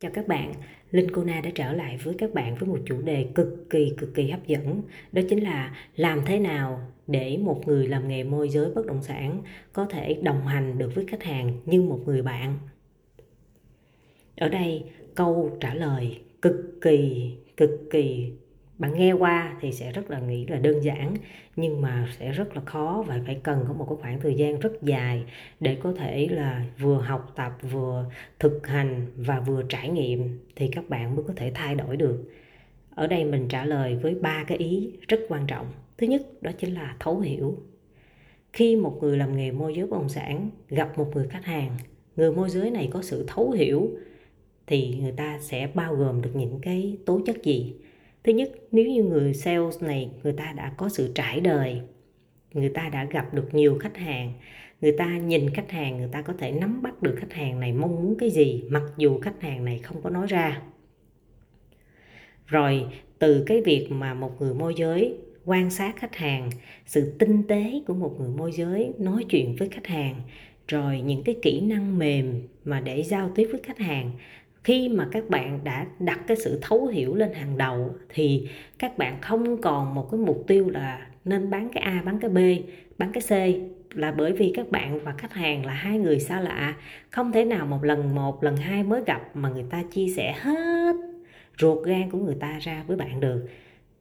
Chào các bạn, Linh Cô Na đã trở lại với các bạn với một chủ đề cực kỳ cực kỳ hấp dẫn. Đó chính là làm thế nào để một người làm nghề môi giới bất động sản có thể đồng hành được với khách hàng như một người bạn? Ở đây câu trả lời cực kỳ cực kỳ bạn nghe qua thì sẽ rất là nghĩ là đơn giản, nhưng mà sẽ rất là khó và phải cần có một cái khoảng thời gian rất dài để có thể là vừa học tập, vừa thực hành và vừa trải nghiệm thì các bạn mới có thể thay đổi được. Ở đây mình trả lời với ba cái ý rất quan trọng. Thứ nhất, đó chính là thấu hiểu. Khi một người làm nghề môi giới bất động sản, gặp một người khách hàng, người môi giới này có sự thấu hiểu, thì người ta sẽ bao gồm được những cái tố chất gì? Thứ nhất, nếu như người sales này, người ta đã có sự trải đời, người ta đã gặp được nhiều khách hàng, người ta nhìn khách hàng, người ta có thể nắm bắt được khách hàng này mong muốn cái gì, mặc dù khách hàng này không có nói ra. Rồi, từ cái việc mà một người môi giới quan sát khách hàng, sự tinh tế của một người môi giới nói chuyện với khách hàng, rồi những cái kỹ năng mềm mà để giao tiếp với khách hàng khi mà các bạn đã đặt cái sự thấu hiểu lên hàng đầu thì các bạn không còn một cái mục tiêu là nên bán cái A, bán cái B, bán cái C. Là bởi vì các bạn và khách hàng là hai người xa lạ. Không thể nào một lần một, lần hai mới gặp mà người ta chia sẻ hết ruột gan của người ta ra với bạn được.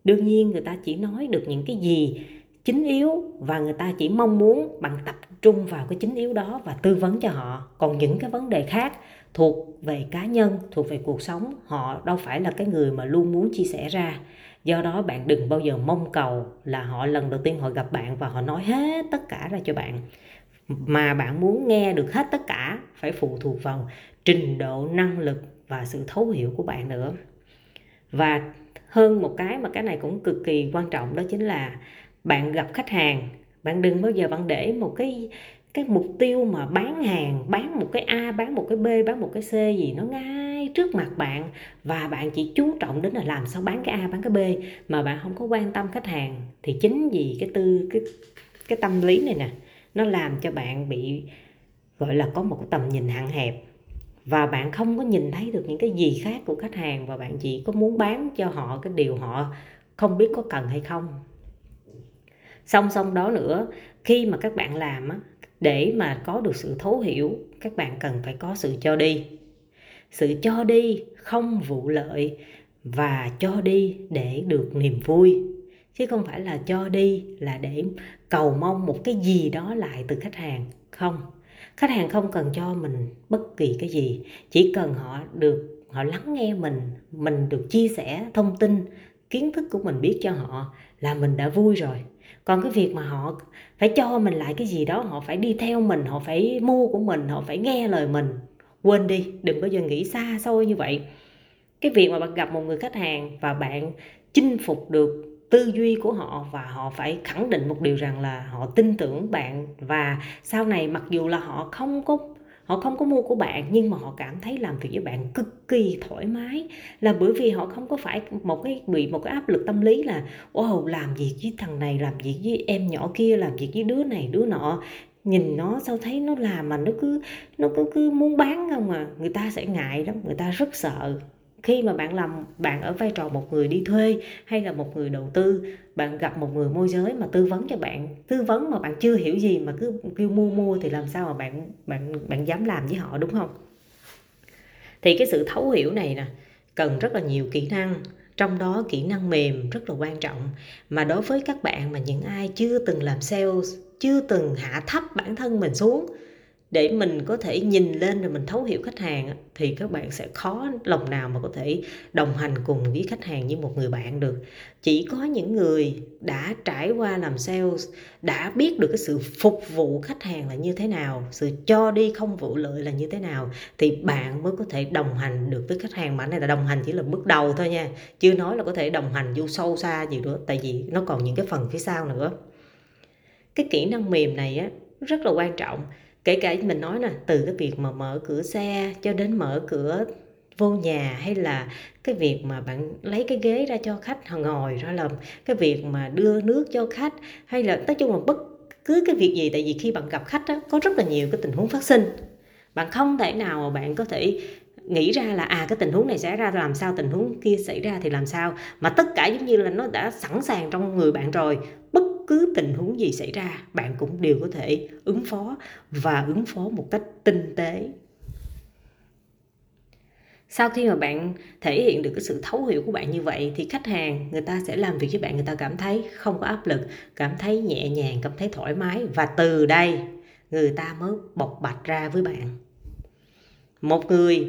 Đương nhiên người ta chỉ nói được những cái gì chính yếu và người ta chỉ mong muốn bằng tập trung vào cái chính yếu đó và tư vấn cho họ. Còn những cái vấn đề khác thuộc về cá nhân, thuộc về cuộc sống, họ đâu phải là cái người mà luôn muốn chia sẻ ra. Do đó bạn đừng bao giờ mong cầu là họ lần đầu tiên họ gặp bạn và họ nói hết tất cả ra cho bạn. Mà bạn muốn nghe được hết tất cả, phải phụ thuộc vào trình độ, năng lực và sự thấu hiểu của bạn nữa. Và hơn một cái mà cái này cũng cực kỳ quan trọng đó chính là bạn gặp khách hàng bạn đừng bao giờ bạn để một cái cái mục tiêu mà bán hàng, bán một cái a, bán một cái b, bán một cái c gì nó ngay trước mặt bạn và bạn chỉ chú trọng đến là làm sao bán cái a, bán cái b mà bạn không có quan tâm khách hàng thì chính vì cái tư, cái cái tâm lý này nè, nó làm cho bạn bị, gọi là, có một tầm nhìn hạn hẹp và bạn không có nhìn thấy được những cái gì khác của khách hàng và bạn chỉ có muốn bán cho họ cái điều họ không biết có cần hay không song song đó nữa khi mà các bạn làm á, để mà có được sự thấu hiểu các bạn cần phải có sự cho đi. Sự cho đi không vụ lợi và cho đi để được niềm vui. Chứ không phải là cho đi là để cầu mong một cái gì đó lại từ khách hàng không. Khách hàng không cần cho mình bất kỳ cái gì chỉ cần họ được họ lắng nghe mình mình được chia sẻ thông tin kiến thức của mình biết cho họ là mình đã vui rồi còn cái việc mà họ phải cho mình lại cái gì đó, họ phải đi theo mình, họ phải mua của mình, họ phải nghe lời mình. Quên đi, đừng bao giờ nghĩ xa xôi như vậy. Cái việc mà bạn gặp một người khách hàng và bạn chinh phục được tư duy của họ và họ phải khẳng định một điều rằng là họ tin tưởng bạn và sau này mặc dù là họ không có họ không có mua của bạn, nhưng mà họ cảm thấy làm việc với bạn cực kỳ thoải mái. Là bởi vì họ không có phải một cái, bị một cái áp lực tâm lý là ô làm việc với thằng này, làm việc với em nhỏ kia, làm việc với đứa này, đứa nọ. Nhìn nó sao thấy nó làm mà nó cứ nó cứ cứ muốn bán không à. Người ta sẽ ngại lắm, người ta rất sợ khi mà bạn làm, bạn ở vai trò một người đi thuê hay là một người đầu tư, bạn gặp một người môi giới mà tư vấn cho bạn, tư vấn mà bạn chưa hiểu gì mà cứ kêu mua mua thì làm sao mà bạn bạn bạn dám làm với họ, đúng không? Thì cái sự thấu hiểu này nè, cần rất là nhiều kỹ năng, trong đó kỹ năng mềm rất là quan trọng. Mà đối với các bạn mà những ai chưa từng làm sales, chưa từng hạ thấp bản thân mình xuống để mình có thể nhìn lên rồi mình thấu hiểu khách hàng thì các bạn sẽ khó lòng nào mà có thể đồng hành cùng với khách hàng như một người bạn được. Chỉ có những người đã trải qua làm sales, đã biết được cái sự phục vụ khách hàng là như thế nào, sự cho đi không vụ lợi là như thế nào, thì bạn mới có thể đồng hành được với khách hàng. Mà này là đồng hành chỉ là bước đầu thôi nha, chưa nói là có thể đồng hành vô sâu xa gì nữa, tại vì nó còn những cái phần phía sau nữa. Cái kỹ năng mềm này á, rất là quan trọng kể cả mình nói nè từ cái việc mà mở cửa xe cho đến mở cửa vô nhà hay là cái việc mà bạn lấy cái ghế ra cho khách họ ngồi ra làm cái việc mà đưa nước cho khách hay là nói chung là bất cứ cái việc gì tại vì khi bạn gặp khách đó, có rất là nhiều cái tình huống phát sinh. Bạn không thể nào mà bạn có thể nghĩ ra là à cái tình huống này xảy ra làm sao tình huống kia xảy ra thì làm sao. Mà tất cả giống như là nó đã sẵn sàng trong người bạn rồi bất cứ tình huống gì xảy ra, bạn cũng đều có thể ứng phó và ứng phó một cách tinh tế. Sau khi mà bạn thể hiện được cái sự thấu hiểu của bạn như vậy, thì khách hàng người ta sẽ làm việc với bạn, người ta cảm thấy không có áp lực, cảm thấy nhẹ nhàng, cảm thấy thoải mái và từ đây người ta mới bộc bạch ra với bạn. Một người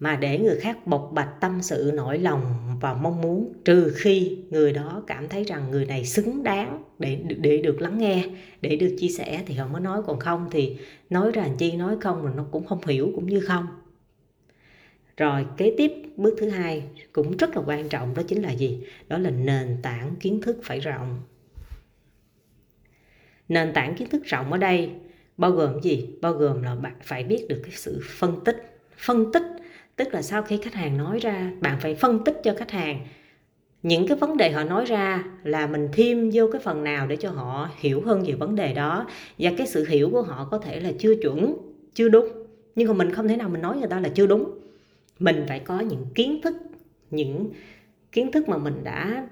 mà để người khác bộc bạch tâm sự nỗi lòng và mong muốn, trừ khi người đó cảm thấy rằng người này xứng đáng để để được lắng nghe, để được chia sẻ thì họ mới nói. Còn không thì nói ra chi, nói không rồi nó cũng không hiểu cũng như không. Rồi kế tiếp, bước thứ hai cũng rất là quan trọng, đó chính là gì? Đó là nền tảng kiến thức phải rộng. Nền tảng kiến thức rộng ở đây bao gồm gì? Bao gồm là bạn phải biết được cái sự phân tích. Phân tích tức là sau khi khách hàng nói ra, bạn phải phân tích cho khách hàng. Những cái vấn đề họ nói ra là mình thêm vô cái phần nào để cho họ hiểu hơn về vấn đề đó. Và cái sự hiểu của họ có thể là chưa chuẩn, chưa đúng. Nhưng mà mình không thể nào mình nói người ta là chưa đúng. Mình phải có những kiến thức, những kiến thức mà mình đã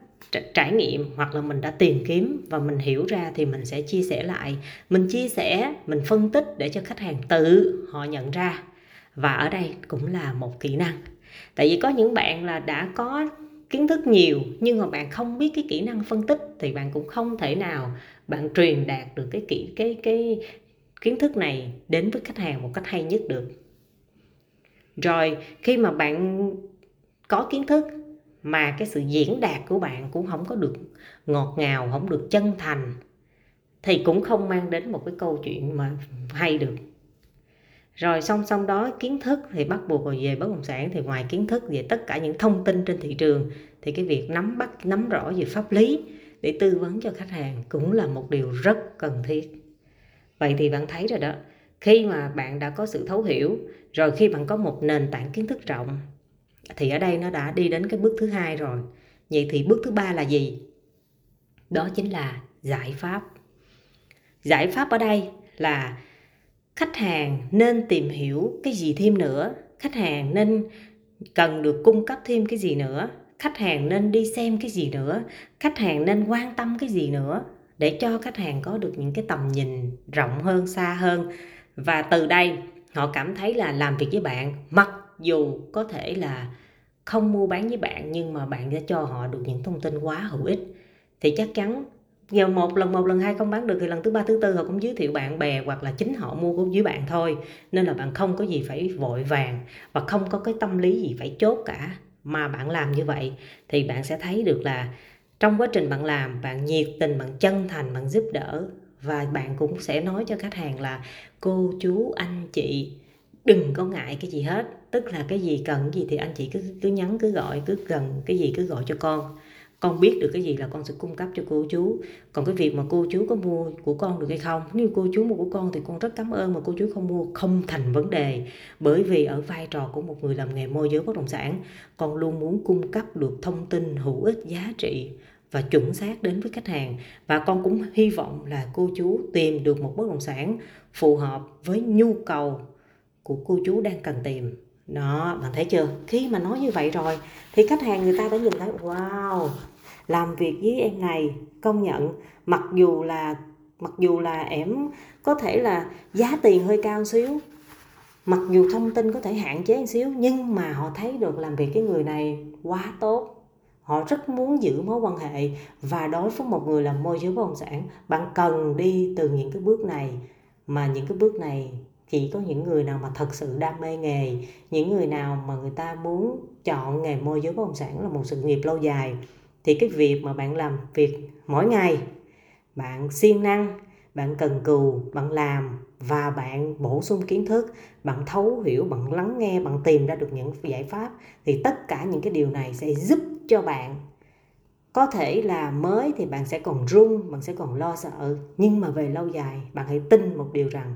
trải nghiệm hoặc là mình đã tìm kiếm và mình hiểu ra thì mình sẽ chia sẻ lại. Mình chia sẻ, mình phân tích để cho khách hàng tự họ nhận ra và ở đây cũng là một kỹ năng. Tại vì có những bạn là đã có kiến thức nhiều, nhưng mà bạn không biết cái kỹ năng phân tích, thì bạn cũng không thể nào bạn truyền đạt được cái kỹ, cái cái kiến thức này đến với khách hàng một cách hay nhất được. Rồi, khi mà bạn có kiến thức mà cái sự diễn đạt của bạn cũng không có được ngọt ngào, không được chân thành, thì cũng không mang đến một cái câu chuyện mà hay được rồi song song đó, kiến thức thì bắt buộc rồi về bất động sản, thì ngoài kiến thức về tất cả những thông tin trên thị trường, thì cái việc nắm bắt, nắm rõ về pháp lý để tư vấn cho khách hàng cũng là một điều rất cần thiết. Vậy thì bạn thấy rồi đó, khi mà bạn đã có sự thấu hiểu, rồi khi bạn có một nền tảng kiến thức rộng, thì ở đây nó đã đi đến cái bước thứ hai rồi. Vậy thì bước thứ ba là gì? Đó chính là giải pháp. Giải pháp ở đây là khách hàng nên tìm hiểu cái gì thêm nữa. Khách hàng nên cần được cung cấp thêm cái gì nữa. Khách hàng nên đi xem cái gì nữa. Khách hàng nên quan tâm cái gì nữa để cho khách hàng có được những cái tầm nhìn rộng hơn, xa hơn. Và từ đây, họ cảm thấy là làm việc với bạn, mặc dù có thể là không mua bán với bạn, nhưng mà bạn đã cho họ được những thông tin quá hữu ích, thì chắc chắn giờ một lần một lần hai không bán được thì lần thứ ba, thứ tư họ cũng giới thiệu bạn bè hoặc là chính họ mua của dưới bạn thôi. Nên là bạn không có gì phải vội vàng và không có cái tâm lý gì phải chốt cả. Mà bạn làm như vậy thì bạn sẽ thấy được là trong quá trình bạn làm, bạn nhiệt tình, bạn chân thành, bạn giúp đỡ và bạn cũng sẽ nói cho khách hàng là cô, chú, anh chị, đừng có ngại cái gì hết. Tức là cái gì cần cái gì thì anh chị cứ cứ nhắn, cứ gọi, cứ cần cái gì cứ gọi cho con con biết được cái gì là con sẽ cung cấp cho cô chú. Còn cái việc mà cô chú có mua của con được hay không, nếu cô chú mua của con thì con rất cảm ơn mà cô chú không mua, không thành vấn đề. Bởi vì ở vai trò của một người làm nghề môi giới bất động sản, con luôn muốn cung cấp được thông tin hữu ích, giá trị và chuẩn xác đến với khách hàng. Và con cũng hy vọng là cô chú tìm được một bất động sản phù hợp với nhu cầu của cô chú đang cần tìm đó, bạn thấy chưa? Khi mà nói như vậy rồi, thì khách hàng người ta đã nhìn thấy, wow, làm việc với em này, công nhận, mặc dù là, mặc dù là em có thể là giá tiền hơi cao xíu, mặc dù thông tin có thể hạn chế một xíu, nhưng mà họ thấy được làm việc với người này quá tốt. Họ rất muốn giữ mối quan hệ và đối với một người làm môi giới bất động sản. Bạn cần đi từ những cái bước này, mà những cái bước này chỉ có những người nào mà thật sự đam mê nghề, những người nào mà người ta muốn chọn nghề môi giới bất động sản là một sự nghiệp lâu dài, thì cái việc mà bạn làm việc mỗi ngày, bạn siêng năng, bạn cần cù, bạn làm và bạn bổ sung kiến thức, bạn thấu hiểu, bạn lắng nghe, bạn tìm ra được những giải pháp, thì tất cả những cái điều này sẽ giúp cho bạn. Có thể là mới thì bạn sẽ còn run, bạn sẽ còn lo sợ, nhưng mà về lâu dài, bạn hãy tin một điều rằng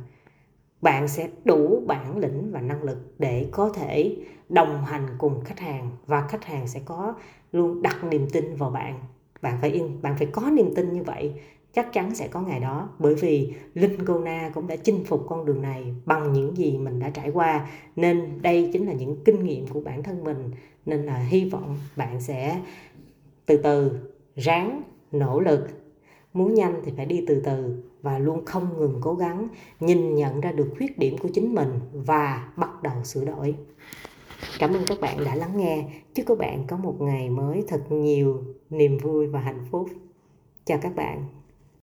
bạn sẽ đủ bản lĩnh và năng lực để có thể đồng hành cùng khách hàng và khách hàng sẽ có luôn đặt niềm tin vào bạn. Bạn phải yên, bạn phải có niềm tin như vậy, chắc chắn sẽ có ngày đó. Bởi vì linh cô cũng đã chinh phục con đường này bằng những gì mình đã trải qua. Nên đây chính là những kinh nghiệm của bản thân mình. Nên là hy vọng bạn sẽ từ từ ráng, nỗ lực. Muốn nhanh thì phải đi từ từ và luôn không ngừng cố gắng nhìn nhận ra được khuyết điểm của chính mình và bắt đầu sửa đổi. Cảm ơn các bạn đã lắng nghe. Chúc các bạn có một ngày mới thật nhiều niềm vui và hạnh phúc. Chào các bạn.